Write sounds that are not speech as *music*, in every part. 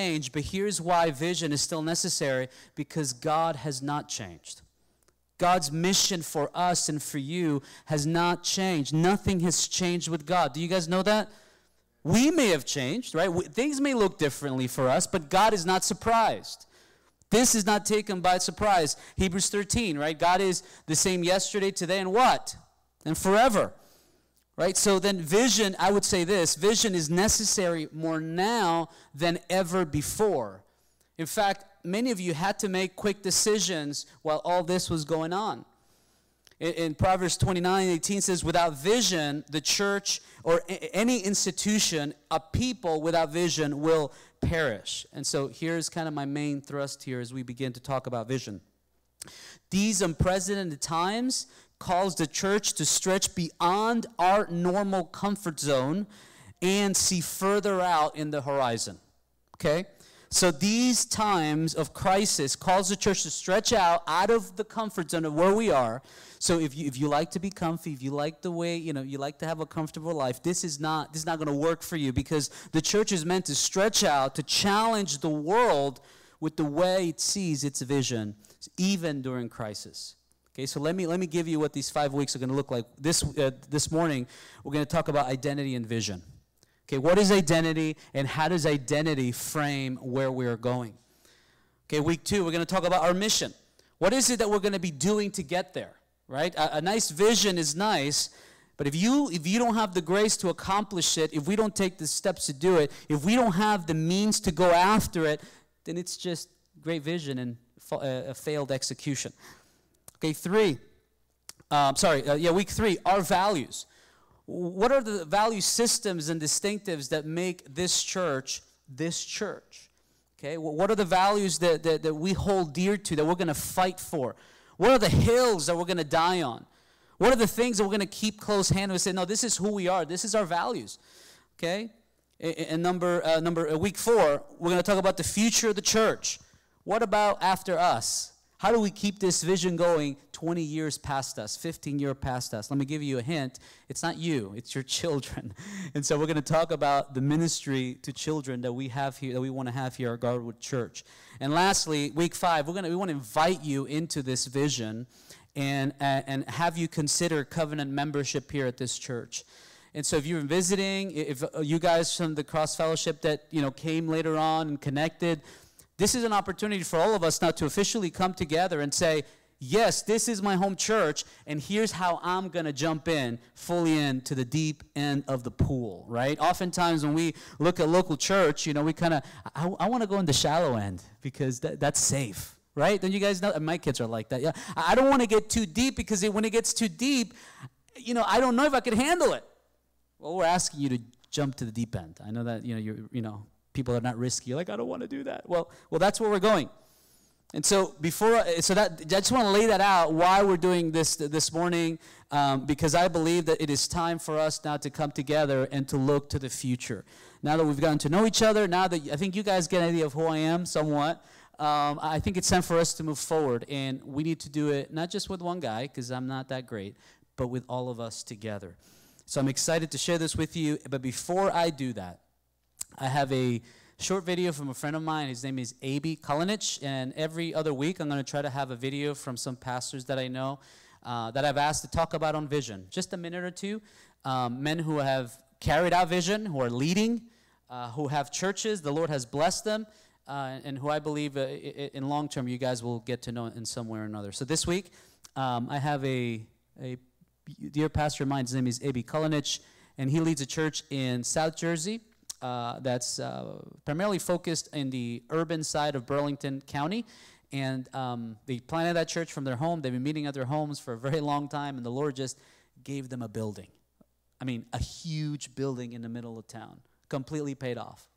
change, but here's why vision is still necessary because God has not changed. God's mission for us and for you has not changed. Nothing has changed with God. Do you guys know that? We may have changed, right? Things may look differently for us, but God is not surprised. This is not taken by surprise. Hebrews 13, right? God is the same yesterday, today, and what? And forever. Right? So then, vision, I would say this vision is necessary more now than ever before. In fact, many of you had to make quick decisions while all this was going on. In, in Proverbs 29 18 says, Without vision, the church or any institution, a people without vision will perish. And so here's kind of my main thrust here as we begin to talk about vision. These unprecedented times calls the church to stretch beyond our normal comfort zone and see further out in the horizon. Okay? So these times of crisis calls the church to stretch out out of the comfort zone of where we are. So if you if you like to be comfy, if you like the way, you know, you like to have a comfortable life, this is not this is not going to work for you because the church is meant to stretch out to challenge the world with the way it sees its vision even during crisis. Okay, so let me let me give you what these five weeks are going to look like. This uh, this morning, we're going to talk about identity and vision. Okay, what is identity, and how does identity frame where we are going? Okay, week two, we're going to talk about our mission. What is it that we're going to be doing to get there? Right? A, a nice vision is nice, but if you if you don't have the grace to accomplish it, if we don't take the steps to do it, if we don't have the means to go after it, then it's just great vision and fa- a failed execution. Okay, three. Um, sorry, uh, yeah, week three, our values. What are the value systems and distinctives that make this church this church? Okay, what are the values that, that, that we hold dear to, that we're going to fight for? What are the hills that we're going to die on? What are the things that we're going to keep close hand and say, no, this is who we are, this is our values? Okay? And number, uh, number uh, week four, we're going to talk about the future of the church. What about after us? How do we keep this vision going 20 years past us, 15 years past us? Let me give you a hint. It's not you, it's your *laughs* children. And so we're going to talk about the ministry to children that we have here, that we want to have here at Garwood Church. And lastly, week five, we're going to, we want to invite you into this vision and, and have you consider covenant membership here at this church. And so if you're visiting, if you guys from the Cross Fellowship that, you know, came later on and connected, this is an opportunity for all of us now to officially come together and say, yes, this is my home church, and here's how I'm going to jump in fully into the deep end of the pool, right? Oftentimes when we look at local church, you know, we kind of, I, I want to go in the shallow end because that, that's safe, right? Then you guys know, my kids are like that. Yeah, I don't want to get too deep because when it gets too deep, you know, I don't know if I could handle it. Well, we're asking you to jump to the deep end. I know that, you know, you're, you know, people are not risky. Like, I don't want to do that. Well, well, that's where we're going. And so before, so that I just want to lay that out why we're doing this this morning, um, because I believe that it is time for us now to come together and to look to the future. Now that we've gotten to know each other, now that I think you guys get an idea of who I am somewhat, um, I think it's time for us to move forward, and we need to do it not just with one guy, because I'm not that great, but with all of us together. So I'm excited to share this with you. But before I do that, I have a short video from a friend of mine. His name is Aby Kulinich. And every other week, I'm going to try to have a video from some pastors that I know uh, that I've asked to talk about on vision. Just a minute or two. Um, men who have carried out vision, who are leading, uh, who have churches. The Lord has blessed them. Uh, and who I believe uh, in long term you guys will get to know in some way or another. So this week, um, I have a, a dear pastor of mine. His name is Aby Kulinich, and he leads a church in South Jersey uh, that's uh, primarily focused in the urban side of Burlington County. And um, they planted that church from their home. They've been meeting at their homes for a very *laughs* long time, and the Lord just gave them a building. I mean, a huge building in the middle of town, completely paid off.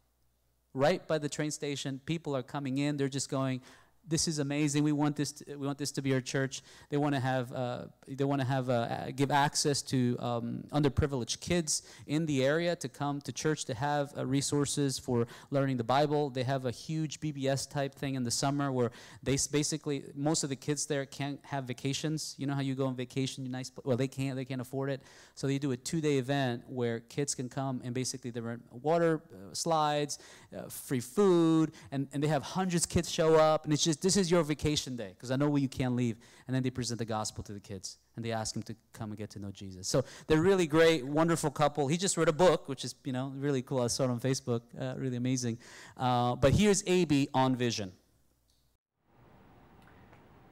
Right by the train station, people are coming in. They're just going, this is amazing. We want this. To, we want this to be our church. They want to have. Uh, they want to have. Uh, give access to um, underprivileged kids in the area to come to church to have uh, resources for learning the Bible. They have a huge VBS type thing in the summer where they basically most of the kids there can't have vacations. You know how you go on vacation, you nice. Well, they can't. They can't afford it. So they do a two-day event where kids can come and basically they rent water uh, slides uh, free food, and, and they have hundreds of kids show up, and it's just, this is your vacation day, because I know you can't leave. And then they present the gospel to the kids, and they ask them to come and get to know Jesus. So they're really great, wonderful couple. He just wrote a book, which is, you know, really cool. I saw it on Facebook, uh, really amazing. Uh, but here's AB on vision.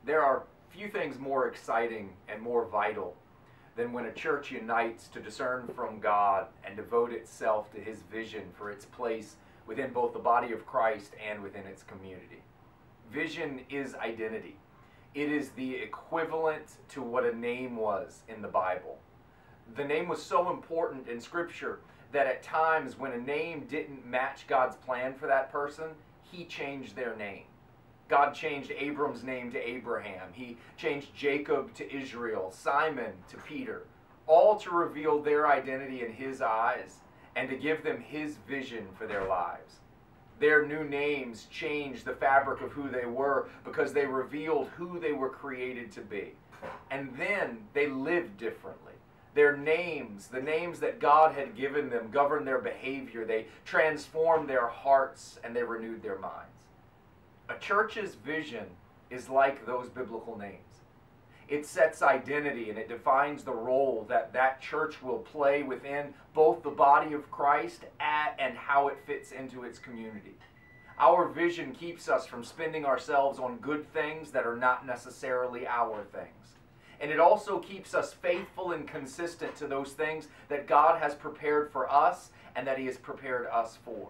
There are few things more exciting and more vital than when a church unites to discern from God and devote itself to his vision for its place within both the body of Christ and within its community. Vision is identity. It is the equivalent to what a name was in the Bible. The name was so important in Scripture that at times when a name didn't match God's plan for that person, he changed their name. God changed Abram's name to Abraham. He changed Jacob to Israel, Simon to Peter, all to reveal their identity in his eyes and to give them his vision for their lives. Their new names changed the fabric of who they were because they revealed who they were created to be. And then they lived differently. Their names, the names that God had given them, governed their behavior. They transformed their hearts and they renewed their minds. A church's vision is like those biblical names. It sets identity and it defines the role that that church will play within both the body of Christ at, and how it fits into its community. Our vision keeps us from spending ourselves on good things that are not necessarily our things. And it also keeps us faithful and consistent to those things that God has prepared for us and that He has prepared us for.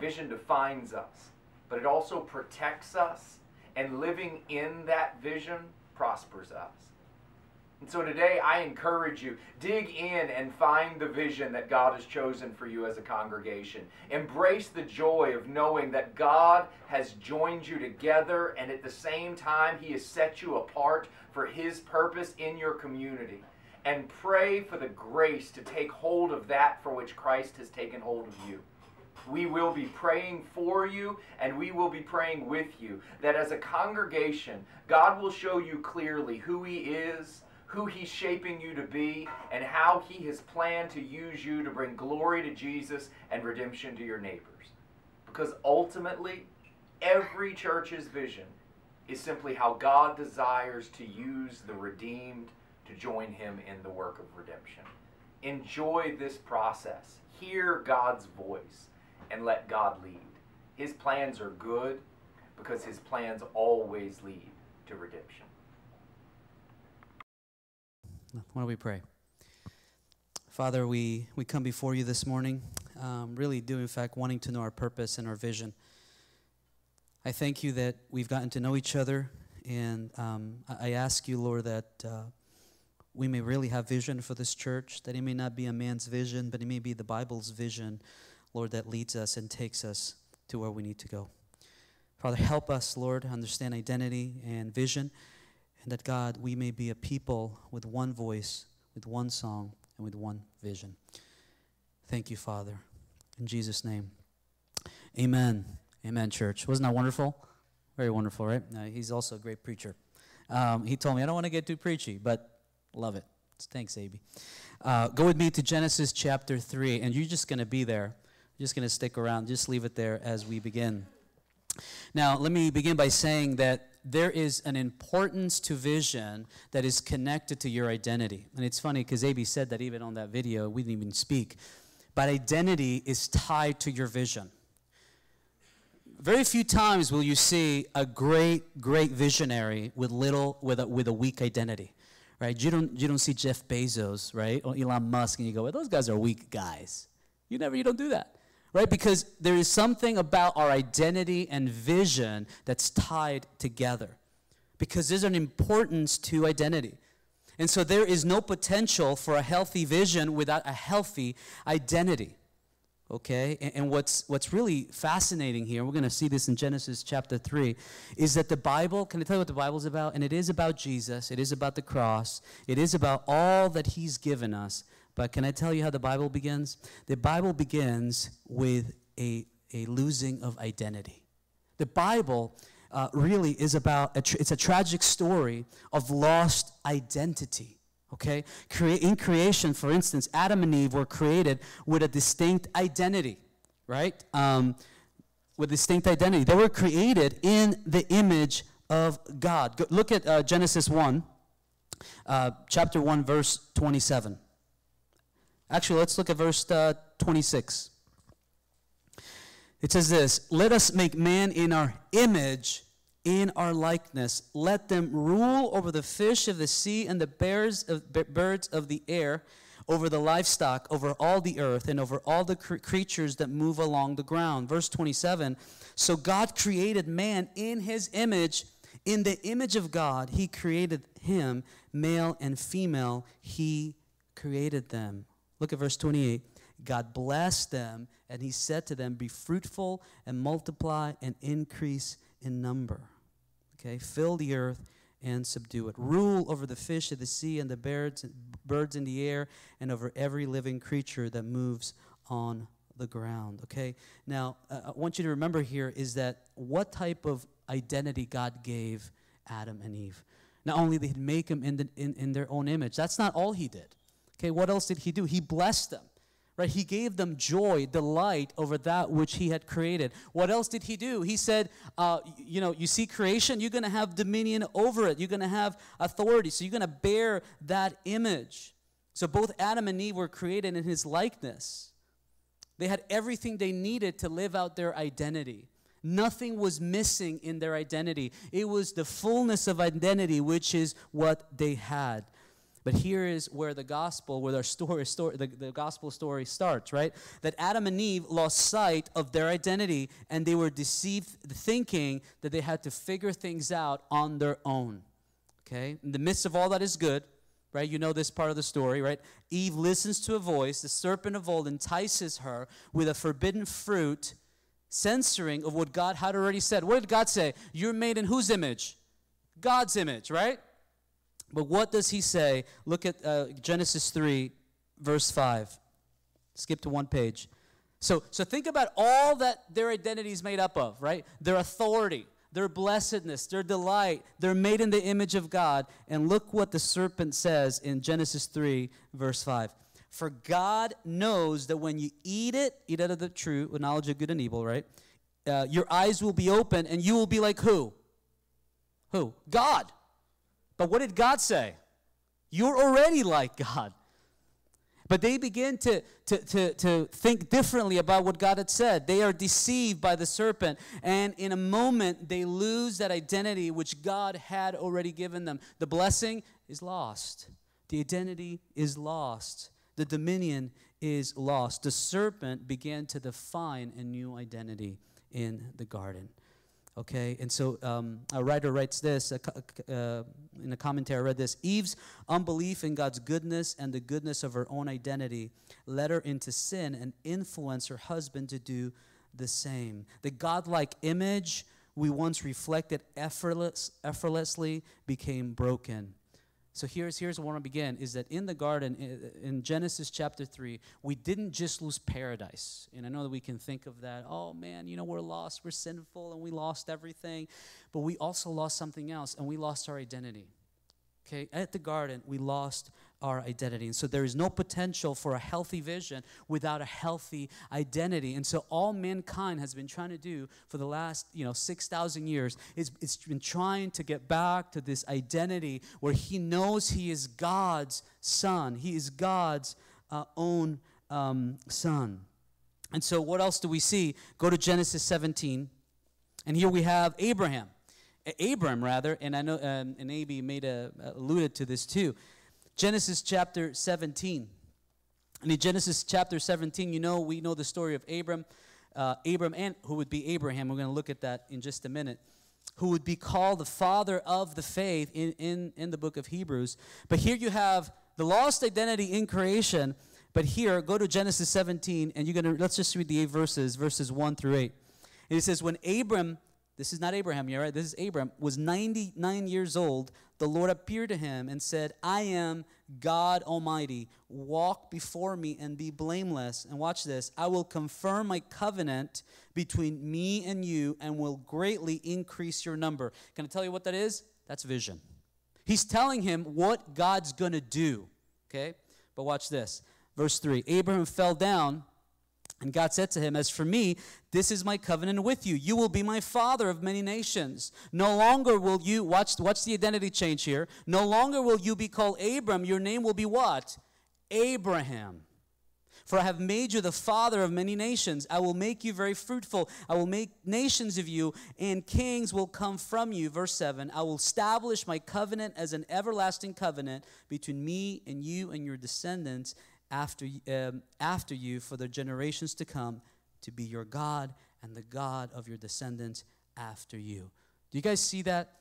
Vision defines us but it also protects us, and living in that vision prospers us. And so today I encourage you, dig in and find the vision that God has chosen for you as a congregation. Embrace the joy of knowing that God has joined you together and at the same time He has set you apart for His purpose in your community. And pray for the grace to take hold of that for which Christ has taken hold of you we will be praying for you and we will be praying with you. That as a congregation, God will show you clearly who He is, who He's shaping you to be, and how He has planned to use you to bring glory to Jesus and redemption to your neighbors. Because ultimately, every church's vision is simply how God desires to use the redeemed to join Him in the work of redemption. Enjoy this process. Hear God's voice and let God lead. His plans are good because his plans always lead to redemption. Why don't we pray? Father, we, we come before you this morning, um, really do, in fact, wanting to know our purpose and our vision. I thank you that we've gotten to know each other, and um, I, ask you, Lord, that uh, we may really have vision for this church, that it may not be a man's vision, but it may be the Bible's vision Lord, that leads us and takes us to where we need to go. Father, help us, Lord, understand identity and vision, and that, God, we may be a people with one voice, with one song, and with one vision. Thank you, Father. In Jesus' name. Amen. Amen, church. Wasn't that wonderful? Very wonderful, right? Uh, he's also a great preacher. Um, he told me, I don't want to get too preachy, but love it. Thanks, Aby. Uh, go with me to Genesis chapter 3, and you're just going to be there just going to stick around, just leave it there as we begin. Now, let me begin by saying that there is an importance to vision that is connected to your identity. And it's funny because AB said that even on that video, we didn't even speak. But identity is tied to your vision. Very few times will you see a great, great visionary with little, with a, with a weak identity, right? You don't, you don't see Jeff Bezos, right, or Elon Musk, and you go, well, those guys are weak guys. You never, you don't do that right? Because there is something about our identity and vision that's tied together. Because there's an importance to identity. And so there is no potential for a healthy vision without a healthy identity. Okay? And, and what's, what's really fascinating here, we're going to see this in Genesis chapter 3, is that the Bible, can I tell you what the Bible's about? And it is about Jesus, it is about the cross, it is about all that He's given us. But can I tell you how the Bible begins? The Bible begins with a, a losing of identity. The Bible uh, really is about, a it's a tragic story of lost identity. Okay? Cre- in creation, for instance, Adam and Eve were created with a distinct identity, right? Um, with distinct identity. They were created in the image of God. Go, look at uh, Genesis 1, uh, chapter 1, verse 27. Actually, let's look at verse uh, 26. It says this Let us make man in our image, in our likeness. Let them rule over the fish of the sea and the bears of, birds of the air over the livestock, over all the earth, and over all the cr- creatures that move along the ground. Verse 27 So God created man in his image. In the image of God, he created him, male and female, he created them. Look at verse 28. God blessed them, and he said to them, Be fruitful and multiply and increase in number. Okay, fill the earth and subdue it. Rule over the fish of the sea and the birds, birds in the air and over every living creature that moves on the ground. Okay? Now, uh, I want you to remember here is that what type of identity God gave Adam and Eve. Not only did he make them in, the, in, in their own image, that's not all he did. Okay, what else did he do? He blessed them right? He gave them joy delight over that which he had created. What else did he do? He said uh, you know you see creation you're going to have dominion over it. You're going to have authority. So you're going to bear that image. So both adam and eve were created in his likeness. They had everything they needed to live out their identity. Nothing was missing in their identity. It was the fullness of identity, which is what they had. But here is where the gospel, where our story, story the, the gospel story starts, right? That Adam and Eve lost sight of their identity and they were deceived thinking that they had to figure things out on their own. Okay? In the midst of all that is good, right? You know this part of the story, right? Eve listens to a voice. The serpent of old entices her with a forbidden fruit, censoring of what God had already said. What did God say? You're made in whose image? God's image, right? But what does he say? Look at uh, Genesis 3, verse 5. Skip to one page. So, so think about all that their identity is made up of, right? Their authority, their blessedness, their delight. They're made in the image of God. And look what the serpent says in Genesis 3, verse 5. For God knows that when you eat it, eat out of the true, knowledge of good and evil, right? Uh, your eyes will be open and you will be like who? Who? God. But what did God say? You're already like God. But they begin to, to, to, to think differently about what God had said. They are deceived by the serpent. And in a moment, they lose that identity which God had already given them. The blessing is lost, the identity is lost, the dominion is lost. The serpent began to define a new identity in the garden. Okay, and so um, a writer writes this uh, in a commentary. I read this Eve's unbelief in God's goodness and the goodness of her own identity led her into sin and influenced her husband to do the same. The godlike image we once reflected effortless, effortlessly became broken. So here's, here's where I begin is that in the garden, in Genesis chapter 3, we didn't just lose paradise. And I know that we can think of that, oh man, you know, we're lost, we're sinful, and we lost everything. But we also lost something else, and we lost our identity. Okay, at the garden, we lost our identity. And so there is no potential for a healthy vision without a healthy identity. And so all mankind has been trying to do for the last, you know, 6,000 years is it's been trying to get back to this identity where he knows he is God's son. He is God's uh, own um, son. And so what else do we see? Go to Genesis 17. And here we have Abraham. Abram, rather, and I know, um, and Aby made a, alluded to this too. Genesis chapter 17. And in Genesis chapter 17, you know, we know the story of Abram, uh, Abram, and who would be Abraham. We're going to look at that in just a minute. Who would be called the father of the faith in, in, in the book of Hebrews. But here you have the lost identity in creation. But here, go to Genesis 17, and you're going to, let's just read the eight verses, verses 1 through 8. And it says, When Abram this is not Abraham here, right? This is Abram, was 99 years old. The Lord appeared to him and said, I am God Almighty. Walk before me and be blameless. And watch this I will confirm my covenant between me and you and will greatly increase your number. Can I tell you what that is? That's vision. He's telling him what God's going to do. Okay? But watch this. Verse 3 Abraham fell down And God said to him, As for me, this is my covenant with you. You will be my father of many nations. No longer will you, watch, watch the identity change here. No longer will you be called Abram. Your name will be what? Abraham. For I have made you the father of many nations. I will make you very fruitful. I will make nations of you, and kings will come from you. Verse 7 I will establish my covenant as an everlasting covenant between me and you and your descendants after, um, after you for the generations to come to be your God and the God of your descendants after you. Do you guys see that?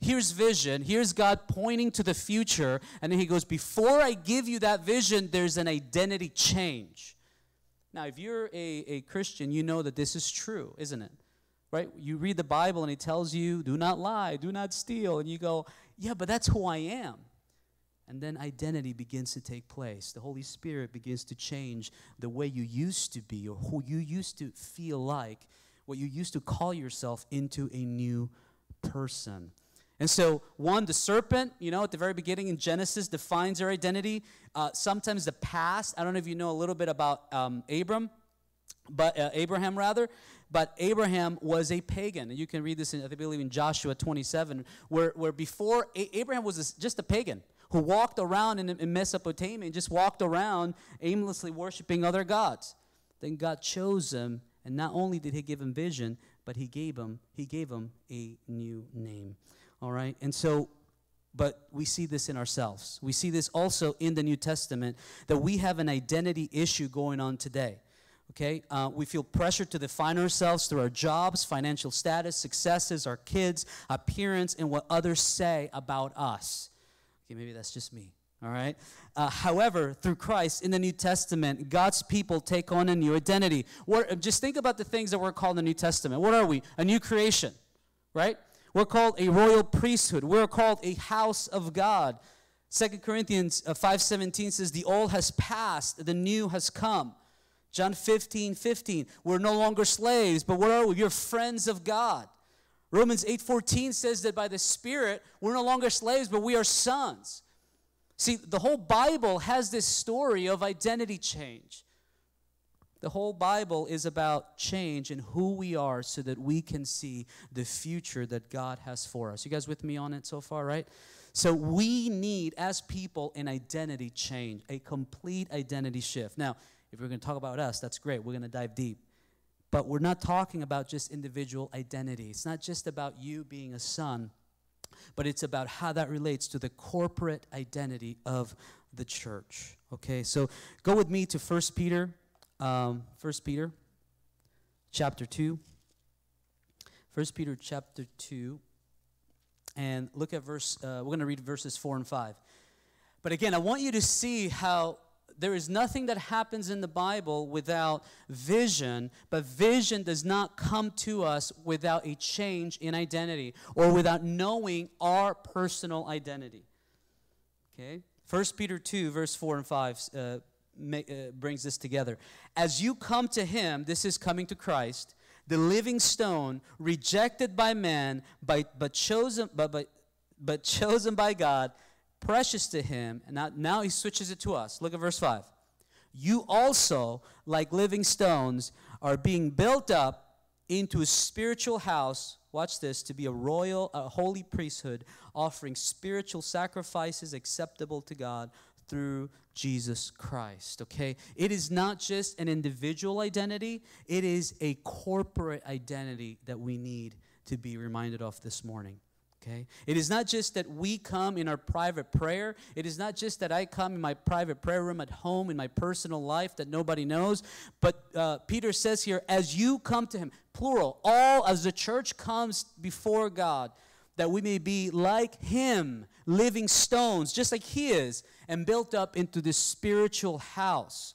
Here's vision. Here's God pointing to the future. And then he goes, Before I give you that vision, there's an identity change. Now, if you're a, a Christian, you know that this is true, isn't it? Right? You read the Bible and it tells you, Do not lie, do not steal. And you go, Yeah, but that's who I am. And then identity begins to take place. The Holy Spirit begins to change the way you used to be or who you used to feel like, what you used to call yourself, into a new person. And so, one, the serpent, you know, at the very beginning in Genesis defines our identity. Uh, sometimes the past, I don't know if you know a little bit about um, Abram, but uh, Abraham rather, but Abraham was a pagan. And you can read this in, I believe, in Joshua 27, where, where before a- Abraham was just a pagan who walked around in, in Mesopotamia and just walked around aimlessly worshiping other gods. Then God chose him, and not only did he give him vision, but he gave him, he gave him a new name. All right? And so but we see this in ourselves. We see this also in the New Testament that we have an identity issue going on today. Okay? Uh, we feel pressure to define ourselves through our jobs, financial status, successes, our kids, appearance, and what others say about us. Okay, maybe that's just me. All right. Uh, however, through Christ in the New Testament, God's people take on a new identity. Just think about the things that we're called in the New Testament. What are we? A new creation, right? We're called a royal priesthood. We're called a house of God. Second Corinthians uh, 5.17 says, The old has passed, the new has come. John 15, 15, we're no longer slaves, but what are we? We're friends of God. Romans 8:14 says that by the Spirit, we're no longer slaves, but we are sons. See, the whole Bible has this story of identity change. The whole Bible is about change in who we are so that we can see the future that God has for us. You guys with me on it so far, right? So we need, as people, an identity change, a complete identity shift. Now, if we're going to talk about us, that's great. We're going to dive deep. But we're not talking about just individual identity. It's not just about you being a son, but it's about how that relates to the corporate identity of the church. Okay, so go with me to 1 Peter, um, 1 Peter chapter 2. 1 Peter chapter 2. And look at verse, uh, we're going to read verses 4 and 5. But again, I want you to see how there is nothing that happens in the Bible without vision, but vision does not come to us without a change in identity or without knowing our personal identity. Okay? 1 Peter 2, verse 4 and 5 uh, uh, brings this together. As you come to Him, this is coming to Christ, the living stone, rejected by man, by, but, chosen, but, but, but *laughs* chosen by God precious to him. And now, now he switches it to us. Look at verse 5. You also, like living stones, are being built up into a spiritual house. Watch this to be a royal, a holy priesthood, offering spiritual sacrifices acceptable to God through Jesus Christ. Okay? It is not just an individual identity, it is a corporate identity that we need to be reminded of this morning. Okay? It is not just that we come in our private prayer. It is not just that I come in my private prayer room at home in my personal life that nobody knows. But uh, Peter says here, as you come to him, plural, all as the church comes before God, that we may be like him, living stones, just like he is, and built up into this spiritual house.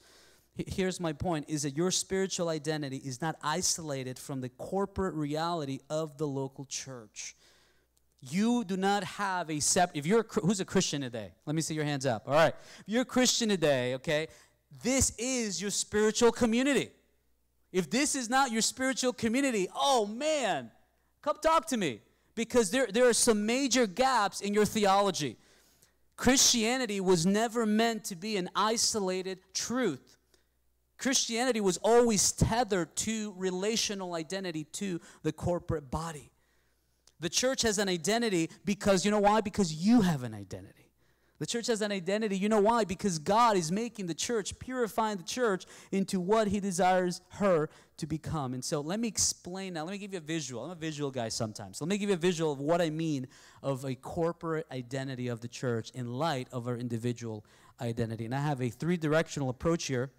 Here's my point is that your spiritual identity is not isolated from the corporate reality of the local church. You do not have a separate, if you're, a, who's a Christian today? Let me see your hands up. All right. If you're a Christian today, okay, this is your spiritual community. If this is not your spiritual community, oh man, come talk to me. Because there, there are some major gaps in your theology. Christianity was never meant to be an isolated truth. Christianity was always tethered to relational identity to the corporate body. The church has an identity because, you know why? Because you have an identity. The church has an identity. You know why? Because God is making the church, purifying the church into what He desires her to become. And so let me explain now. Let me give you a visual. I'm a visual guy sometimes. Let me give you a visual of what I mean of a corporate identity of the church in light of our individual identity. And I have a three directional approach here.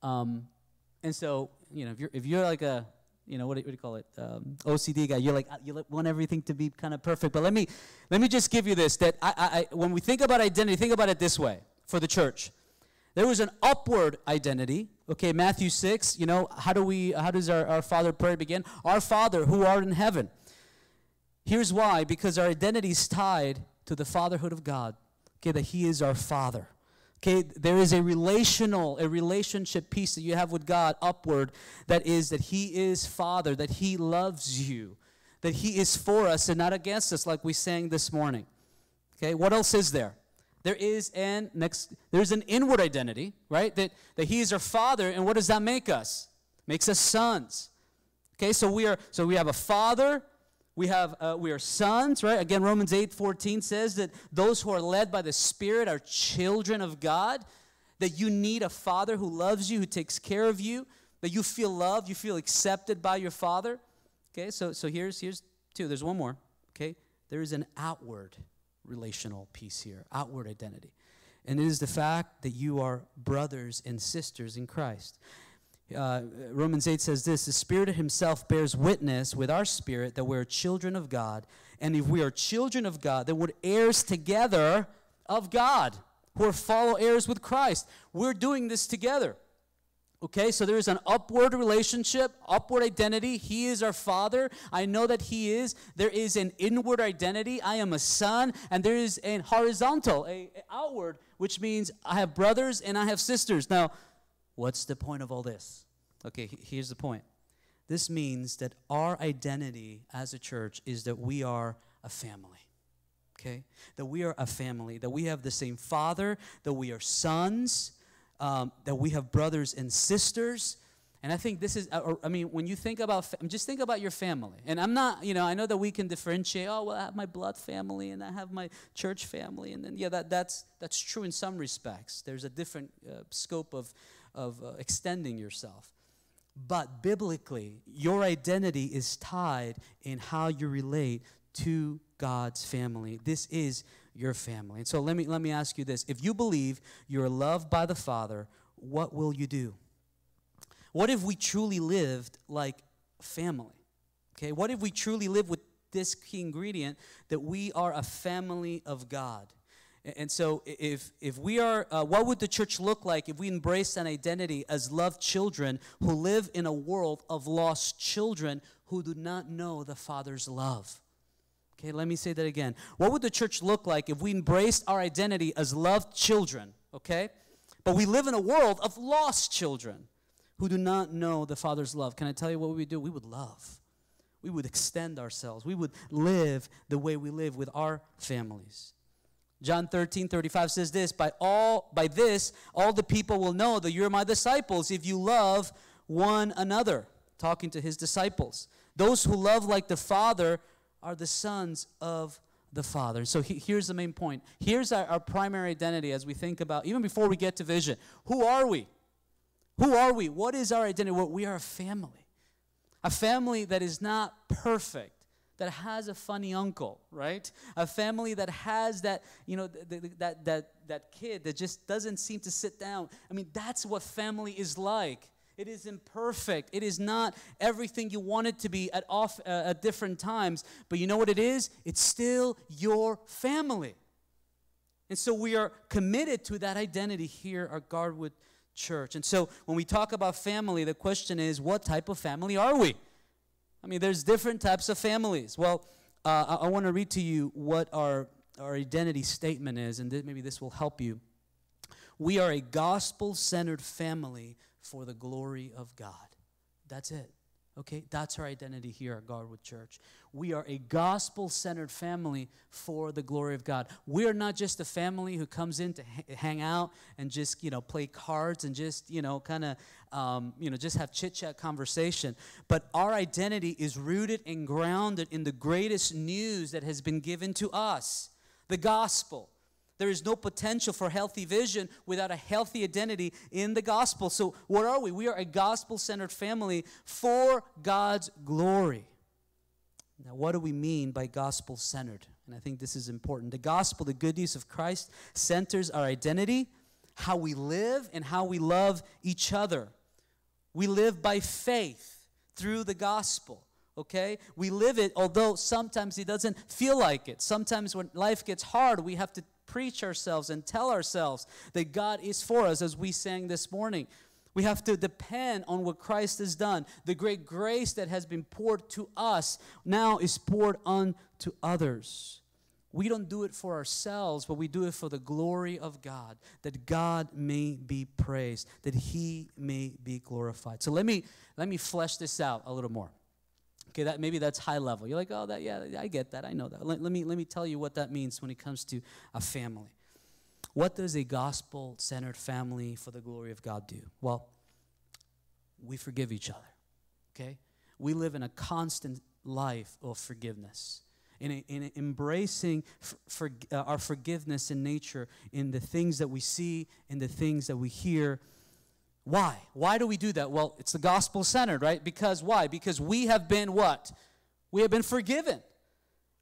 Um, and so, you know, if you're, if you're like a you know what do, what do you call it? Um, ocd guy. You're like you want everything to be kind of perfect. But let me let me just give you this that I, I, when we think about identity think about it this way for the church. There was an upward identity okay matthew 6 you know how do we how does our, our father prayer begin? Our father who art in heaven. Here's why because our identity is tied to the fatherhood of god okay that he is our father Okay, there is a relational, a relationship piece that you have with God upward that is that He is Father, that He loves you, that He is for us and not against us, like we sang this morning. Okay, what else is there? There is an next there's an inward identity, right? That that He is our Father, and what does that make us? Makes us sons. Okay, so we are so we have a father, we have uh, we are sons, right? Again, Romans 8 14 says that those who are led by the Spirit are children of God, that you need a father who loves you, who takes care of you, that you feel loved, you feel accepted by your father. Okay, so so here's here's two. There's one more. Okay, there is an outward relational piece here, outward identity. And it is the fact that you are brothers and sisters in Christ. Uh, Romans 8 says this The Spirit Himself bears witness with our spirit that we're children of God. And if we are children of God, then we're heirs together of God, who are follow heirs with Christ. We're doing this together. Okay, so there is an upward relationship, upward identity. He is our father. I know that He is. There is an inward identity. I am a son. And there is a horizontal, a, a outward, which means I have brothers and I have sisters. Now, What's the point of all this? Okay, here's the point. This means that our identity as a church is that we are a family. Okay? That we are a family, that we have the same father, that we are sons, um, that we have brothers and sisters. And I think this is, uh, I mean, when you think about, just think about your family. And I'm not, you know, I know that we can differentiate, oh, well, I have my blood family and I have my church family. And then, yeah, that, that's, that's true in some respects. There's a different uh, scope of, of uh, extending yourself. But biblically, your identity is tied in how you relate to God's family. This is your family. And so let me let me ask you this. If you believe you're loved by the Father, what will you do? What if we truly lived like family? Okay? What if we truly live with this key ingredient that we are a family of God? And so, if, if we are, uh, what would the church look like if we embraced an identity as loved children who live in a world of lost children who do not know the Father's love? Okay, let me say that again. What would the church look like if we embraced our identity as loved children, okay? But we live in a world of lost children who do not know the Father's love. Can I tell you what we would do? We would love. We would extend ourselves. We would live the way we live with our families. John 13, 35 says this by all by this all the people will know that you're my disciples if you love one another. Talking to his disciples. Those who love like the Father are the sons of the Father. So he, here's the main point. Here's our, our primary identity as we think about, even before we get to vision. Who are we? Who are we? What is our identity? Well, we are a family. A family that is not perfect that has a funny uncle, right? A family that has that, you know, th- th- that, that, that kid that just doesn't seem to sit down. I mean, that's what family is like. It is imperfect. It is not everything you want it to be at, off, uh, at different times. But you know what it is? It's still your family. And so we are committed to that identity here at Garwood Church. And so when we talk about family, the question is what type of family are we? I mean, there's different types of families. Well, uh, I, I want to read to you what our, our identity statement is, and th- maybe this will help you. We are a gospel centered family for the glory of God. That's it. Okay, that's our identity here at Garwood Church. We are a gospel centered family for the glory of God. We are not just a family who comes in to ha- hang out and just, you know, play cards and just, you know, kind of, um, you know, just have chit chat conversation. But our identity is rooted and grounded in the greatest news that has been given to us the gospel. There is no potential for healthy vision without a healthy identity in the gospel. So, what are we? We are a gospel centered family for God's glory. Now, what do we mean by gospel centered? And I think this is important. The gospel, the good news of Christ, centers our identity, how we live, and how we love each other. We live by faith through the gospel okay? We live it, although sometimes it doesn't feel like it. Sometimes when life gets hard, we have to preach ourselves and tell ourselves that God is for us, as we sang this morning. We have to depend on what Christ has done. The great grace that has been poured to us now is poured on to others. We don't do it for ourselves, but we do it for the glory of God, that God may be praised, that He may be glorified. So let me let me flesh this out a little more. Okay, that maybe that's high level. You're like, oh, that yeah, I get that. I know that. Let, let me let me tell you what that means when it comes to a family. What does a gospel-centered family for the glory of God do? Well, we forgive each other. Okay, we live in a constant life of forgiveness. In, in embracing for, for, uh, our forgiveness in nature, in the things that we see, in the things that we hear, why? Why do we do that? Well, it's the gospel centered, right? Because why? Because we have been what? We have been forgiven.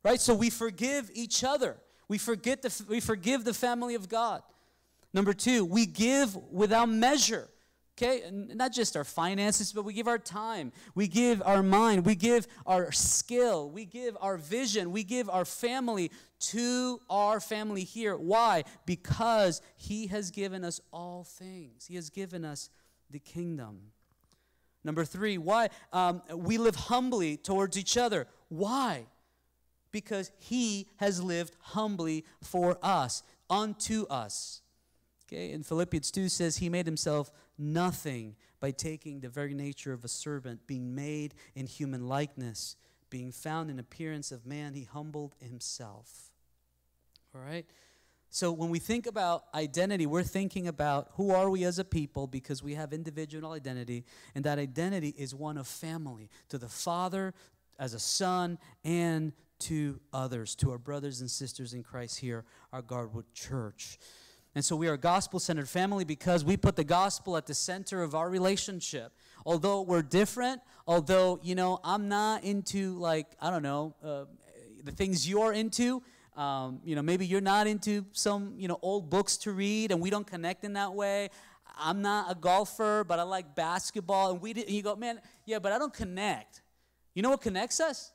Right? So we forgive each other. We forget the we forgive the family of God. Number 2, we give without measure. Okay? Not just our finances, but we give our time. We give our mind. We give our skill. We give our vision. We give our family to our family here. Why? Because He has given us all things, He has given us the kingdom. Number three, why? Um, we live humbly towards each other. Why? Because He has lived humbly for us, unto us. Okay, in Philippians 2 says, He made Himself nothing by taking the very nature of a servant, being made in human likeness, being found in appearance of man, He humbled Himself. All right? So when we think about identity, we're thinking about who are we as a people because we have individual identity, and that identity is one of family to the Father, as a son, and to others, to our brothers and sisters in Christ here, our Garwood Church. And so we are a gospel centered family because we put the gospel at the center of our relationship. Although we're different, although, you know, I'm not into, like, I don't know, uh, the things you're into. Um, you know, maybe you're not into some, you know, old books to read and we don't connect in that way. I'm not a golfer, but I like basketball. And, we did, and you go, man, yeah, but I don't connect. You know what connects us?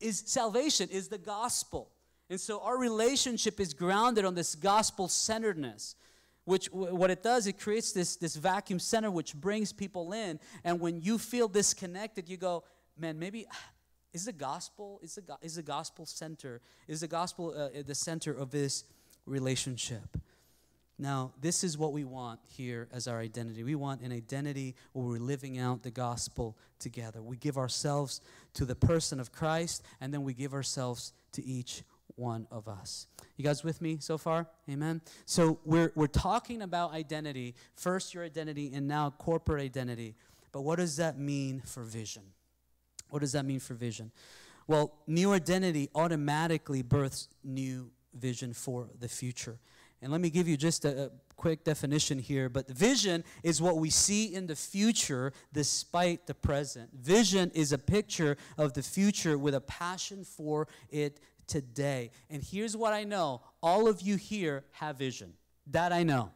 Is salvation, is the gospel. And so our relationship is grounded on this gospel centeredness, which what it does, it creates this, this vacuum center which brings people in. And when you feel disconnected, you go, man, maybe is the gospel is the, is the gospel center is the gospel uh, the center of this relationship now this is what we want here as our identity we want an identity where we're living out the gospel together we give ourselves to the person of christ and then we give ourselves to each one of us. You guys with me so far? Amen. So we're we're talking about identity, first your identity and now corporate identity. But what does that mean for vision? What does that mean for vision? Well, new identity automatically births new vision for the future. And let me give you just a, a, quick definition here, but vision is what we see in the future despite the present. Vision is a picture of the future with a passion for it today. And here's what I know all of you here have vision. That I know.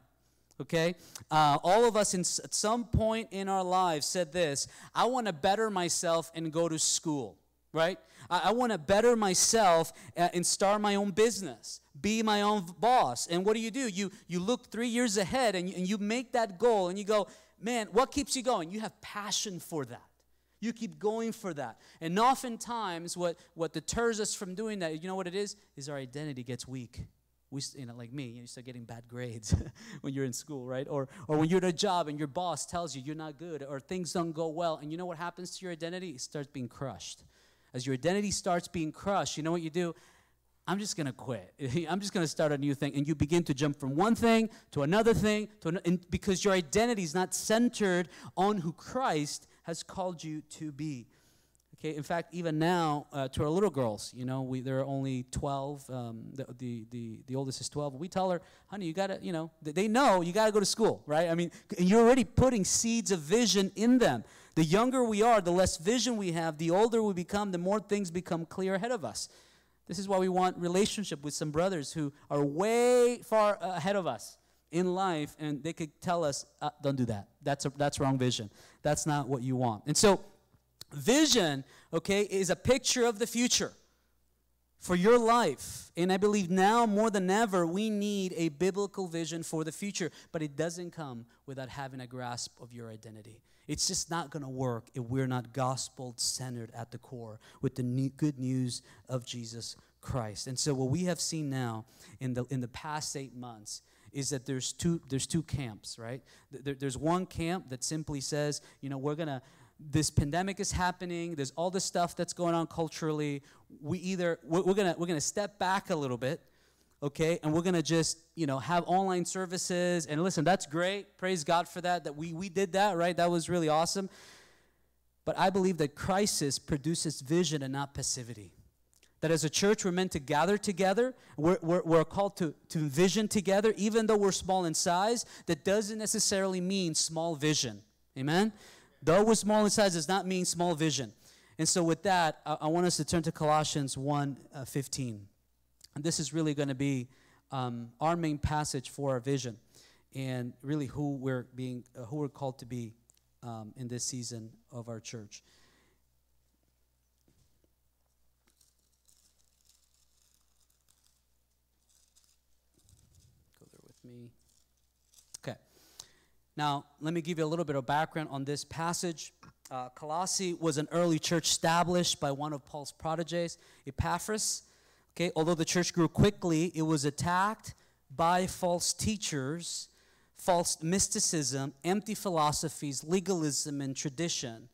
Okay? Uh, all of us in, at some point in our lives said this I want to better myself and go to school, right? I, I want to better myself uh, and start my own business, be my own boss. And what do you do? You, you look three years ahead and and you make that goal and you go, man, what keeps you going? You have passion for that. You keep going for that. And oftentimes, what, what deters us from doing that, you know what it is? Is our identity gets weak. We, you know, like me, you start getting bad grades *laughs* when you're in school, right? Or, or when you're at a job and your boss tells you you're not good, or things don't go well, and you know what happens to your identity? It starts being crushed. As your identity starts being crushed, you know what you do? I'm just going to quit. *laughs* I'm just going to start a new thing. And you begin to jump from one thing to another thing, to an, because your identity is not centered on who Christ has called you to be. Okay, in fact, even now, uh, to our little girls, you know, we, there are only 12. Um, the, the, the, the, oldest is 12. We tell her, honey, you got to, you know, they know you got to go to school, right? I mean, you're already putting seeds of vision in them. The younger we are, the less vision we have, the older we become, the more things become clear ahead of us. This is why we want relationship with some brothers who are way far ahead of us in life, and they could tell us, uh, "Don't do that. That's a, that's wrong vision. That's not what you want." And so, vision, okay, is a picture of the future for your life. And I believe now more than ever, we need a biblical vision for the future, but it doesn't come without having a grasp of your identity. It's just not going to work if we're not gospel centered at the core with the good news of Jesus Christ. And so, what we have seen now in the, in the past eight months is that there's two, there's two camps, right? There, there's one camp that simply says, you know, we're going to, this pandemic is happening, there's all this stuff that's going on culturally. We either, we're, we're to we're to step back a little bit okay and we're gonna just you know have online services and listen that's great praise god for that that we we did that right that was really awesome but i believe that crisis produces vision and not passivity that as a church we're meant to gather together we're, we're, we're called to, to vision together even though we're small in size that doesn't necessarily mean small vision amen though we're small in size does not mean small vision. And so with that i, I want us to turn to colossians 1 uh, 15 and this is really going to be um, our main passage for our vision and really who we're being uh, who we're called to be um, in this season of our church. Go there with me now let me give you a little bit of background on this passage. Uh, colossae was an early church established by one of paul's proteges epaphras. Okay, although the church grew quickly, it was attacked by false teachers, false mysticism, empty philosophies, legalism, and tradition.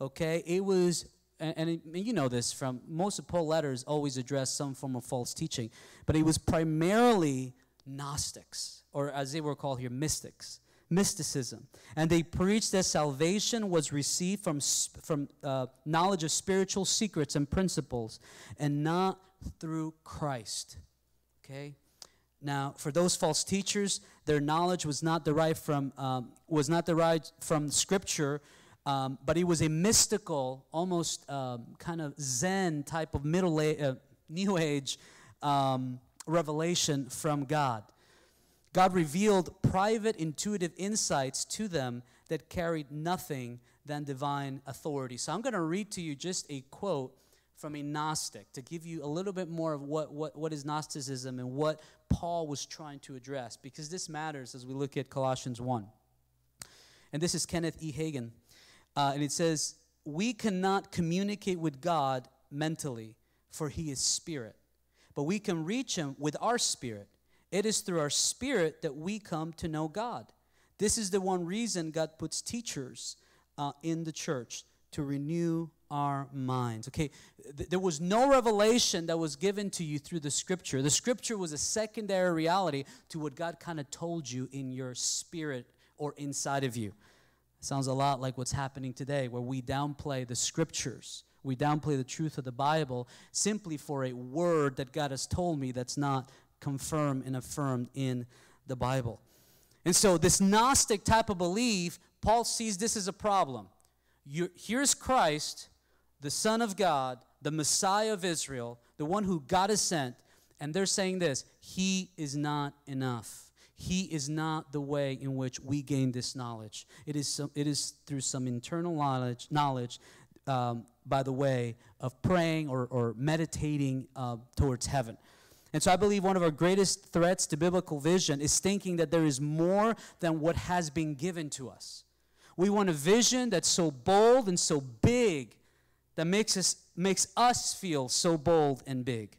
Okay, it was, and, and, you know this from most of Paul's letters always address some form of false teaching, but it was primarily Gnostics, or as they were called here, mystics mysticism. And they preached that salvation was received from, from uh, knowledge of spiritual secrets and principles and not through Christ. Okay? Now, for those false teachers, their knowledge was not derived from, um, was not derived from Scripture, um, but it was a mystical, almost um, kind of Zen type of middle age, uh, New Age um, revelation from God. God revealed private, intuitive insights to them that carried nothing than divine authority. So I'm going to read to you just a quote from a Gnostic to give you a little bit more of what, what, what is Gnosticism and what Paul was trying to address, because this matters as we look at Colossians 1. And this is Kenneth E. Hagin. Uh, and it says, We cannot communicate with God mentally, for he is spirit. But we can reach him with our spirit. It is through our spirit that we come to know God. This is the one reason God puts teachers uh, in the church to renew our minds. Okay, Th- there was no revelation that was given to you through the scripture. The scripture was a secondary reality to what God kind of told you in your spirit or inside of you. sounds a lot like what's happening today, where we downplay the scriptures. We downplay the truth of the Bible simply for a word that God has told me that's not confirmed and affirmed in the Bible. And so, this Gnostic type of belief, Paul sees this as a problem you, here's Christ, the Son of God, the Messiah of Israel, the one who God has sent, and they're saying this He is not enough. He is not the way in which we gain this knowledge. It is, some, it is through some internal knowledge, knowledge um, by the way of praying or, or meditating uh, towards heaven. And so I believe one of our greatest threats to biblical vision is thinking that there is more than what has been given to us. We want a vision that's so bold and so big that makes us, makes us feel so bold and big.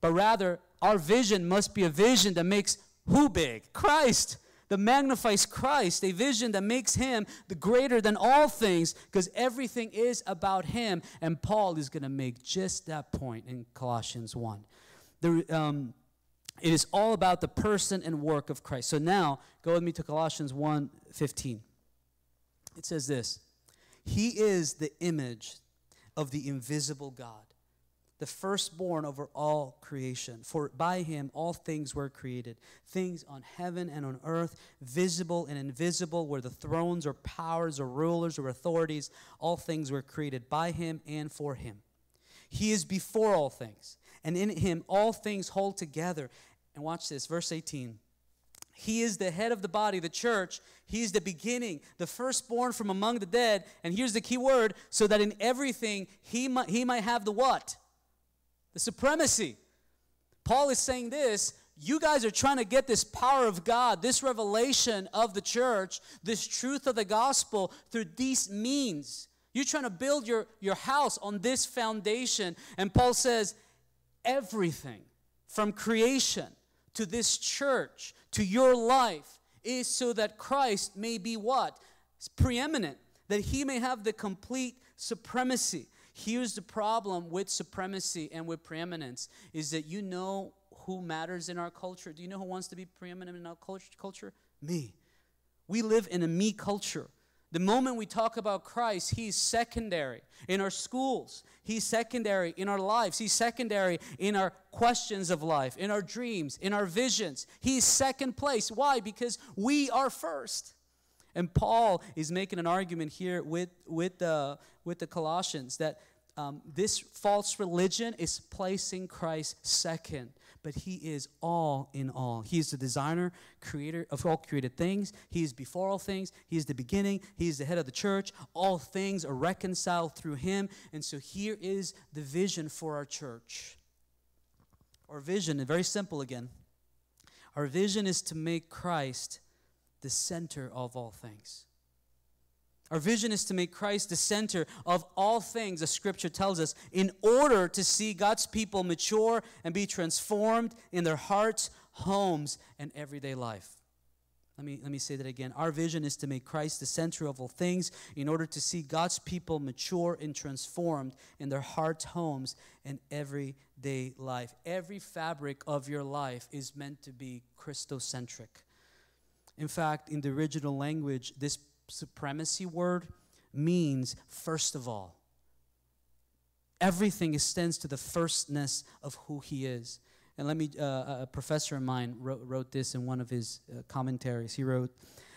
But rather, our vision must be a vision that makes who big? Christ. That magnifies Christ, a vision that makes him the greater than all things, because everything is about him. And Paul is going to make just that point in Colossians 1. The, um, it is all about the person and work of Christ. So now, go with me to Colossians 1 15. It says this He is the image of the invisible God the firstborn over all creation. For by him all things were created, things on heaven and on earth, visible and invisible, where the thrones or powers or rulers or authorities, all things were created by him and for him. He is before all things, and in him all things hold together. And watch this, verse 18. He is the head of the body, the church. He is the beginning, the firstborn from among the dead. And here's the key word so that in everything he might, he might have the what? the supremacy. Paul is saying this you guys are trying to get this power of God, this revelation of the church, this truth of the gospel through these means. You're trying to build your, your house on this foundation. And Paul says, everything from creation to this church to your life is so that Christ may be what? It's preeminent, that he may have the complete supremacy. Here's the problem with supremacy and with preeminence is that you know who matters in our culture. Do you know who wants to be preeminent in our culture? Me. We live in a me culture. The moment we talk about Christ, He's secondary in our schools. He's secondary in our lives. He's secondary in our questions of life, in our dreams, in our visions. He's second place. Why? Because we are first. And Paul is making an argument here with, with, the, with the Colossians that um, this false religion is placing Christ second, but he is all in all. He is the designer, creator of all created things. He is before all things. He is the beginning. He is the head of the church. All things are reconciled through him. And so here is the vision for our church. Our vision, very simple again. Our vision is to make Christ the center of all things. Our vision is to make Christ the center of all things, as Scripture tells us, in order to see God's people mature and be transformed in their hearts, homes, and everyday life. Let me, let me say that again. Our vision is to make Christ the center of all things in order to see God's people mature and transformed in their hearts, homes, and everyday life. Every fabric of your life is meant to be Christocentric. In fact, in the original language, this supremacy word means first of all. Everything extends to the firstness of who he is. And let me, uh, a professor of mine wrote, wrote this in one of his uh, commentaries. He wrote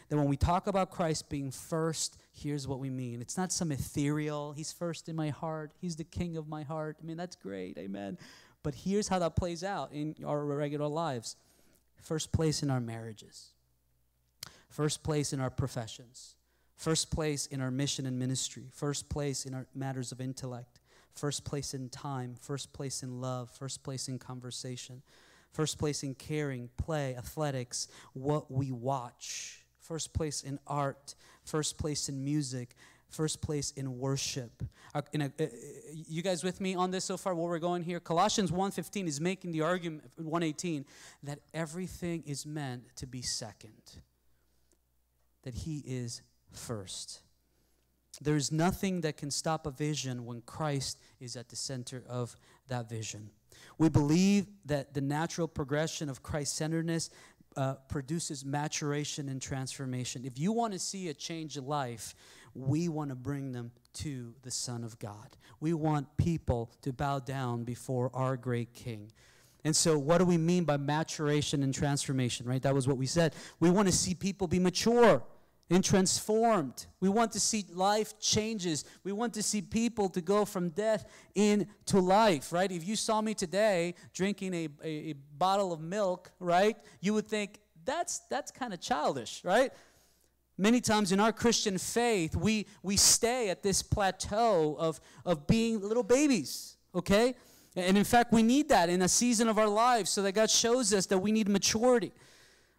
that when we talk about Christ being first, here's what we mean. It's not some ethereal, he's first in my heart, he's the king of my heart. I mean, that's great, amen. But here's how that plays out in our regular lives first place in our marriages, first place in our professions, First place in our mission and ministry. First place in our matters of intellect. First place in time. First place in love. First place in conversation. First place in caring, play, athletics, what we watch. First place in art. First place in music. First place in worship. Uh, in a, uh, you guys with me on this so far? Where we're going here? Colossians 1.15 is making the argument, 1.18, that everything is meant to be second. That he is first. There is nothing that can stop a vision when Christ is at the center of that vision. We believe that the natural progression of Christ centeredness uh, produces maturation and transformation. If you want to see a change of life, we want to bring them to the Son of God. We want people to bow down before our great King. And so, what do we mean by maturation and transformation, right? That was what we said. We want to see people be mature and transformed. We want to see life changes. We want to see people to go from death into life, right? If you saw me today drinking a, a, a bottle of milk, right, you would think that's that's kind of childish, right? Many times in our Christian faith, we we stay at this plateau of of being little babies, okay? And in fact, we need that in a season of our lives so that God shows us that we need maturity.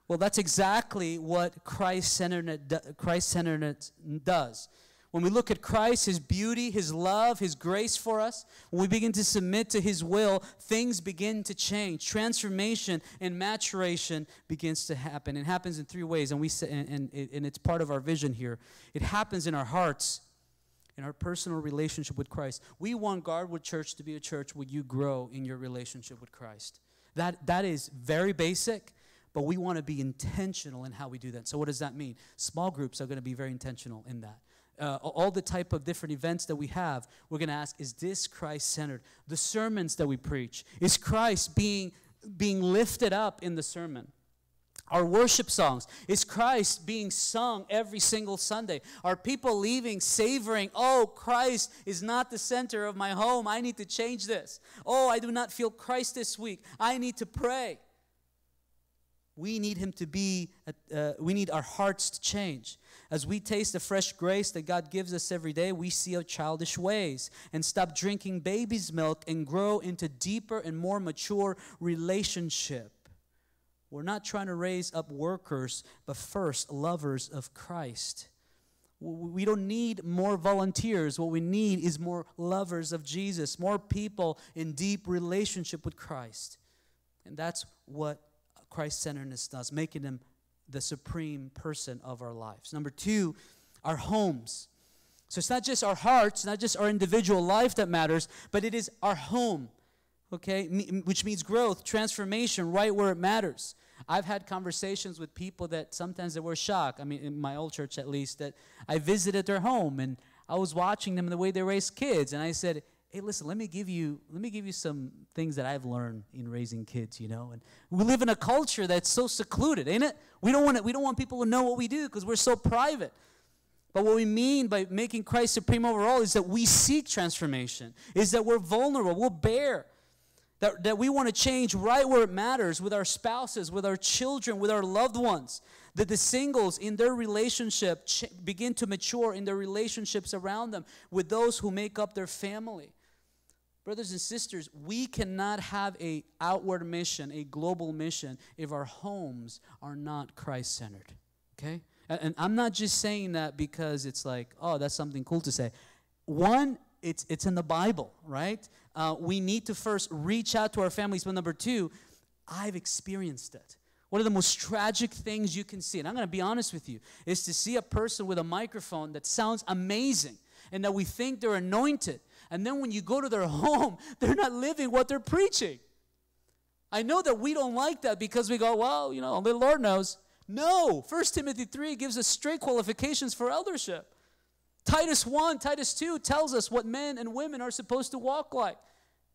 Well, that's exactly what Christ centeredness, Christ centeredness does. When we look at Christ, His beauty, His love, His grace for us, when we begin to submit to His will, things begin to change. Transformation and maturation begins to happen. It happens in three ways, and, we and, and, and it's part of our vision here. It happens in our hearts, in our personal relationship with Christ. We want Garwood Church to be a church where you grow in your relationship with Christ. That, that is very basic, but we want to be intentional in how we do that. So, what does that mean? Small groups are going to be very intentional in that uh, all the type of different events that we have, we're going to ask, is this Christ centered? The sermons that we preach, is Christ being, being lifted up in the sermon? Our worship songs, is Christ being sung every single Sunday? Are people leaving savoring, oh, Christ is not the center of my home. I need to change this. Oh, I do not feel Christ this week. I need to pray. We need Him to be, uh, we need our hearts to change. As we taste the fresh grace that God gives us every day, we see our childish ways and stop drinking baby's milk and grow into deeper and more mature relationship. We're not trying to raise up workers, but first lovers of Christ. We don't need more volunteers. What we need is more lovers of Jesus, more people in deep relationship with Christ. And that's what Christ centeredness does, making him the supreme person of our lives. Number two, our homes. So it's not just our hearts, not just our individual life that matters, but it is our home, okay? Which means growth, transformation, right where it matters. I've had conversations with people that sometimes they were shocked. I mean, in my old church at least, that I visited their home and I was watching them the way they raised kids, and I said, hey listen let me give you let me give you some things that i've learned in raising kids you know and we live in a culture that's so secluded ain't it? We don't want it we don't want people to know what we do because we're so private. But what we mean by making christ supreme over all is that we seek transformation is that we're vulnerable we'll bear that, that we want to change right where it matters with our spouses with our children with our loved ones. That the singles in their relationship ch- begin to mature in their relationships around them with those who make up their family Brothers and sisters, we cannot have a outward mission, a global mission, if our homes are not Christ centered. Okay? And, and, I'm not just saying that because it's like, oh, that's something cool to say. One, it's it's in the Bible, right? Uh, we need to first reach out to our families. But number two, I've experienced it. One of the most tragic things you can see, and I'm going to be honest with you, is to see a person with a microphone that sounds amazing and that we think they're anointed and then when you go to their *laughs* home, they're not living what they're preaching. I know that we don't like that because we go, well, you know, only the Lord knows. No, 1 Timothy 3 gives us straight qualifications for eldership. Titus 1, Titus 2 tells us what men and women are supposed to walk like.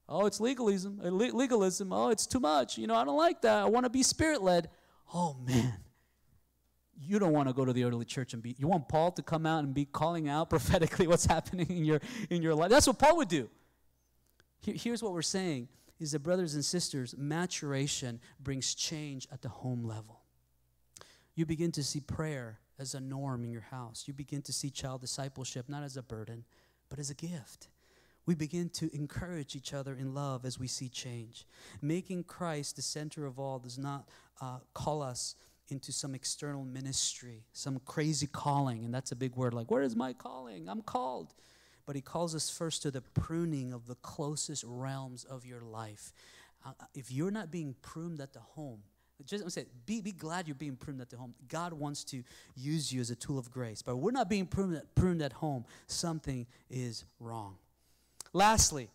Oh, it's legalism. Uh, legalism. Oh, it's too much. You know, I don't like that. I want to be spirit led. Oh, man you don't want to go to the early church and be you want paul to come out and be calling out *laughs* prophetically what's happening in your in your life. That's what paul would do. Here, here's what we're saying is that brothers and sisters maturation brings change at the home level. You begin to see prayer as a norm in your house. You begin to see child discipleship not as a burden but as a gift. We begin to encourage each other in love as we see change. Making Christ the center of all does not uh, call us into some external ministry, some crazy calling. And that's a big word like, where is my calling? I'm called. But he calls us first to the pruning of the closest realms of your life. Uh, if you're not being pruned at the home, just I'm be, be glad you're being pruned at the home. God wants to use you as a tool of grace. But we're not being pruned at, pruned at home. Something is wrong. Lastly,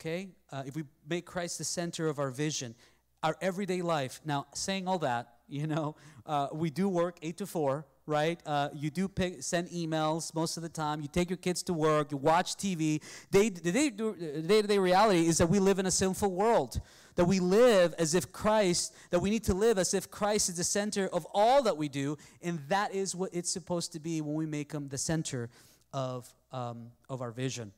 okay, uh, if we make Christ the center of our vision, our everyday life. Now, saying all that, you know, uh, we do work eight to four, right? Uh, you do pick, send emails most of the time. You take your kids to work. You watch TV. They, the day-to-day reality is that we live in a sinful world. That we live as if Christ, that we need to live as if Christ is the center of all that we do, and that is what it's supposed to be when we make Him the center of um, of our vision.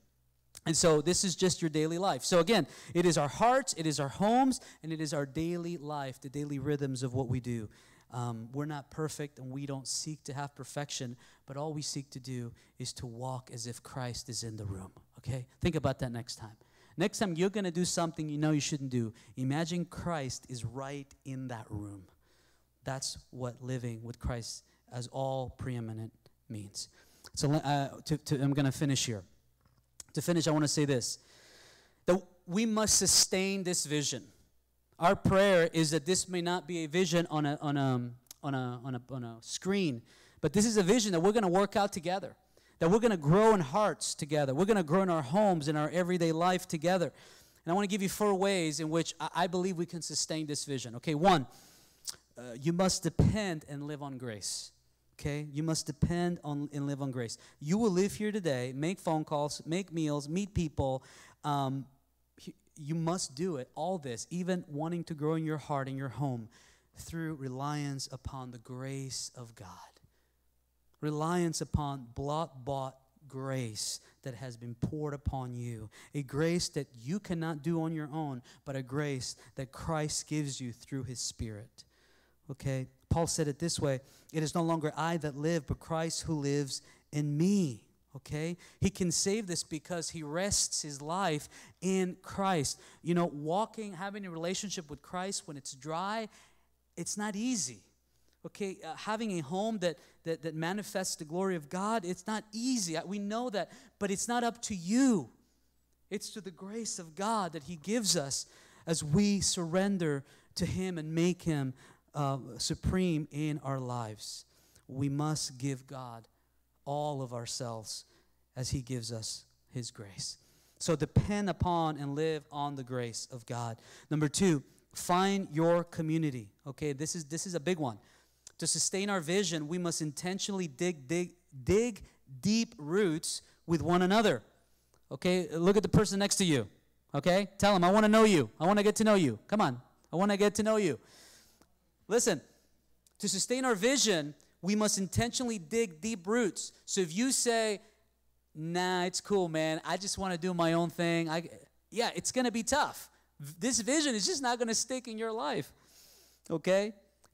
And so this is just your daily life. So again, it is our hearts, it is our homes, and it is our daily life, the daily rhythms of what we do. Um, we're not perfect and we don't seek to have perfection, but all we seek to do is to walk as if Christ is in the room. Okay? Think about that next time. Next time you're going to do something you know you shouldn't do, imagine Christ is right in that room. That's what living with Christ as all preeminent means. So uh, to, to, I'm going to finish here. To finish, I want to say this that we must sustain this vision. Our prayer is that this may not be a vision on a, on a, on a, on a, on a screen, but this is a vision that we're going to work out together, that we're going to grow in hearts together, we're going to grow in our homes, in our everyday life together. And I want to give you four ways in which I, believe we can sustain this vision. Okay, one, uh, you must depend and live on grace. Okay, you must depend on and live on grace. You will live here today, make phone calls, make meals, meet people. Um, you must do it, all this, even wanting to grow in your heart, in your home, through reliance upon the grace of God. Reliance upon blood bought grace that has been poured upon you. A grace that you cannot do on your own, but a grace that Christ gives you through his Spirit. Okay? Paul said it this way It is no longer I that live, but Christ who lives in me. Okay? He can save this because he rests his life in Christ. You know, walking, having a relationship with Christ when it's dry, it's not easy okay uh, having a home that, that that manifests the glory of god it's not easy we know that but it's not up to you it's to the grace of god that he gives us as we surrender to him and make him uh, supreme in our lives we must give god all of ourselves as he gives us his grace so depend upon and live on the grace of god number two find your community okay this is this is a big one to sustain our vision, we must intentionally dig, dig, dig deep roots with one another. Okay, look at the person next to you. Okay, tell them, I want to know you. I want to get to know you. Come on, I want to get to know you. Listen, to sustain our vision, we must intentionally dig deep roots. So if you say, nah, it's cool, man, I just want to do my own thing, I, yeah, it's going to be tough. This vision is just not going to stick in your life. Okay?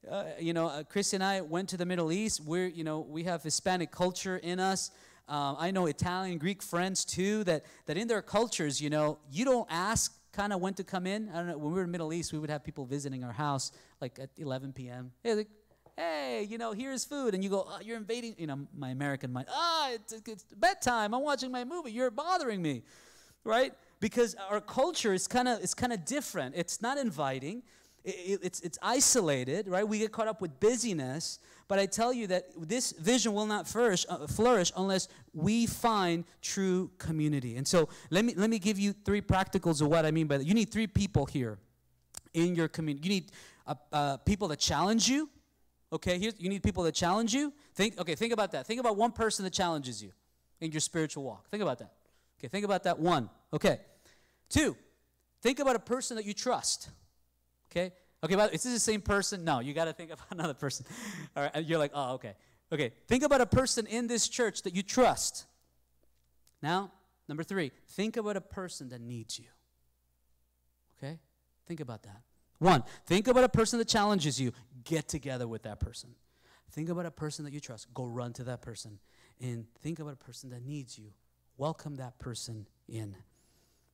uh, you know, uh, Chris and I went to the Middle East. We're, you know, we have Hispanic culture in us. Um, I know Italian, Greek friends too. That that in their cultures, you know, you don't ask kind of when to come in. I don't know. When we were in the Middle East, we would have people visiting our house like at 11 p.m. Hey, like, hey, you know, here's food, and you go, oh, you're invading. You know, my American mind. Ah, oh, it's, it's bedtime. I'm watching my movie. You're bothering me, right? Because our culture is kind of it's kind of different. It's not inviting it, it's, it's isolated, right? We get caught up with busyness. But I tell you that this vision will not flourish, uh, flourish unless we find true community. And so let me, let me give you three practicals of what I mean by that. You need three people here in your community. You need uh, uh, people that challenge you. Okay, here you need people that challenge you. Think, okay, think about that. Think about one person that challenges you in your spiritual walk. Think about that. Okay, think about that one. Okay. Two, think about a person that you trust. Okay? Okay, but is this the same person? No, you got to think of *laughs* another person. All right, you're like, oh, okay. Okay, think about a person in this church that you trust. Now, number three, think about a person that needs you. Okay? Think about that. One, think about a person that challenges you. Get together with that person. Think about a person that you trust. Go run to that person. And think about a person that needs you. Welcome that person in.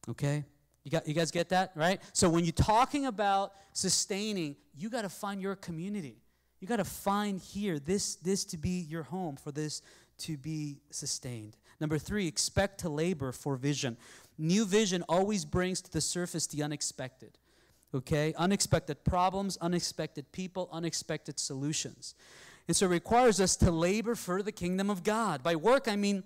Okay? You, got, you guys get that, right? So when you're talking about sustaining, you got to find your community. You got to find here this, this to be your home, for this to be sustained. Number three, expect to labor for vision. New vision always brings to the surface the unexpected. Okay? Unexpected problems, unexpected people, unexpected solutions. And so it requires us to labor for the kingdom of God. By work, I mean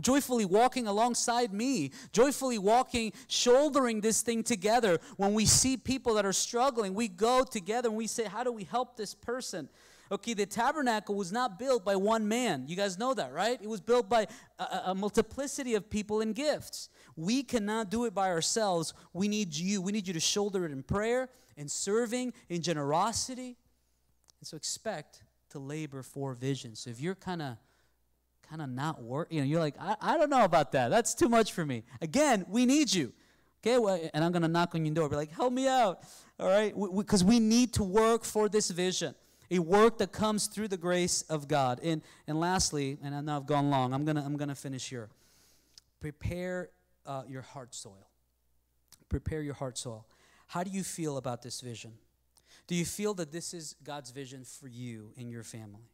joyfully walking alongside me, joyfully walking, shouldering this thing together. When we see people that are struggling, we go together and we say, How do we help this person? Okay, the tabernacle was not built by one man. You guys know that, right? It was built by a, a multiplicity of people and gifts. We cannot do it by ourselves. We need you. We need you to shoulder it in prayer, in serving, in generosity. And so expect to labor for vision. So if you're kind of kind of not work. You know, you're like, I, I don't know about that. That's too much for me. Again, we need you. Okay, well, and I'm going to knock on your door. Be like, help me out. All right, because we, we, we need to work for this vision, a work that comes through the grace of God. And and lastly, and I know I've gone long. I'm gonna I'm gonna finish here. Prepare uh, your heart soil. Prepare your heart soil. How do you feel about this vision? Do you feel that this is God's vision for you and your family?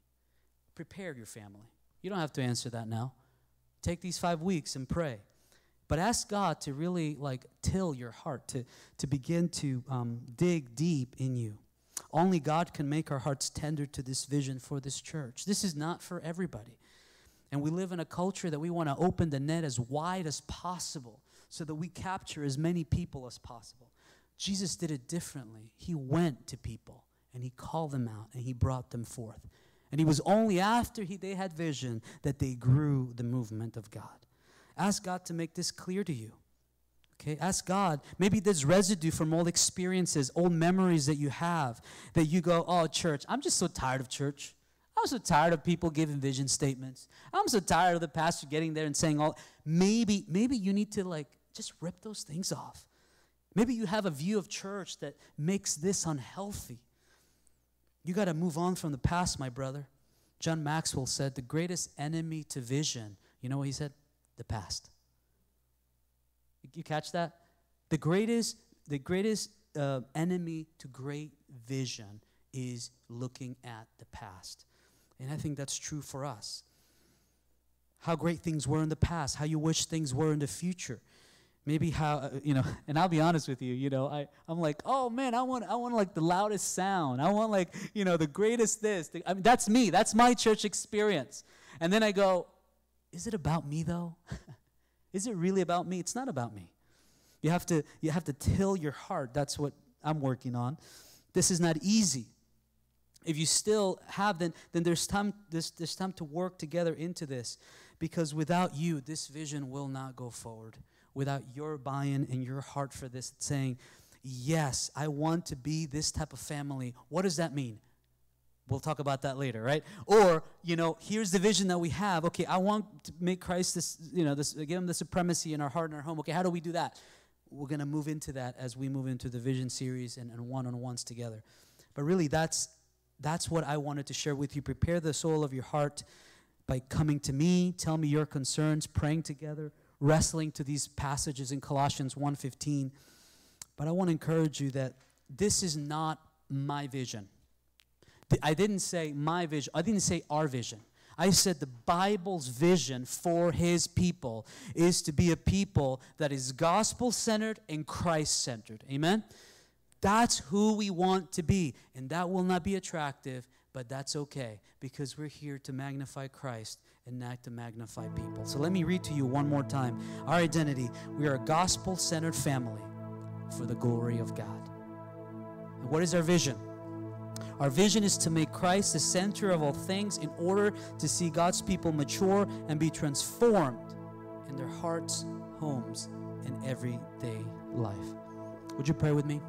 Prepare your family. You don't have to answer that now. Take these five weeks and pray. But ask God to really like till your heart, to, to begin to um, dig deep in you. Only God can make our hearts tender to this vision for this church. This is not for everybody. And we live in a culture that we want to open the net as wide as possible so that we capture as many people as possible. Jesus did it differently. He went to people and he called them out and he brought them forth. And it was only after he, they had vision that they grew the movement of God. Ask God to make this clear to you. Okay, ask God. Maybe there's residue from old experiences, old memories that you have that you go, oh, church, I'm just so tired of church. I'm so tired of people giving vision statements. I'm so tired of the pastor getting there and saying all maybe maybe you need to like just rip those things off. Maybe you have a view of church that makes this unhealthy. You got to move on from the past, my brother. John Maxwell said the greatest enemy to vision, you know what he said? The past. You catch that? The greatest, the greatest uh, enemy to great vision is looking at the past. And I think that's true for us. How great things were in the past, how you wish things were in the future maybe how uh, you know *laughs* and i'll be honest with you you know I, i'm like oh man i want i want like the loudest sound. I want like you know the greatest this. I mean that's me. That's my church experience. And then i go is it about me though? *laughs* Is it really about me? It's not about me. You have to you have to till your heart. That's what i'm working on. This is not easy. If you still have then then there's time there's, there's time to work together into this because without you this vision will not go forward without your buy in and your heart for this, saying, Yes, I want to be this type of family. What does that mean? We'll talk about that later, right? Or, you know, here's the vision that we have. Okay, I want to make Christ this, you know, this, give him the supremacy in our heart and our home. Okay, how do we do that? We're going to move into that as we move into the vision series and, and one-on-ones together. But really, that's that's what I wanted to share with you. Prepare the soul of your heart by coming to me, tell me your concerns, praying together wrestling to these passages in Colossians 1:15. But I want to encourage you that this is not my vision. I didn't say my vision. I didn't say our vision. I said the Bible's vision for his people is to be a people that is gospel centered and Christ centered. Amen? That's who we want to be. And that will not be attractive, but that's okay because we're here to magnify Christ and not to magnify people. So let me read to you one more time our identity. We are a gospel centered family for the glory of God. And what is our vision? Our vision is to make Christ the center of all things in order to see God's people mature and be transformed in their hearts, homes, and everyday life. Would you pray with me?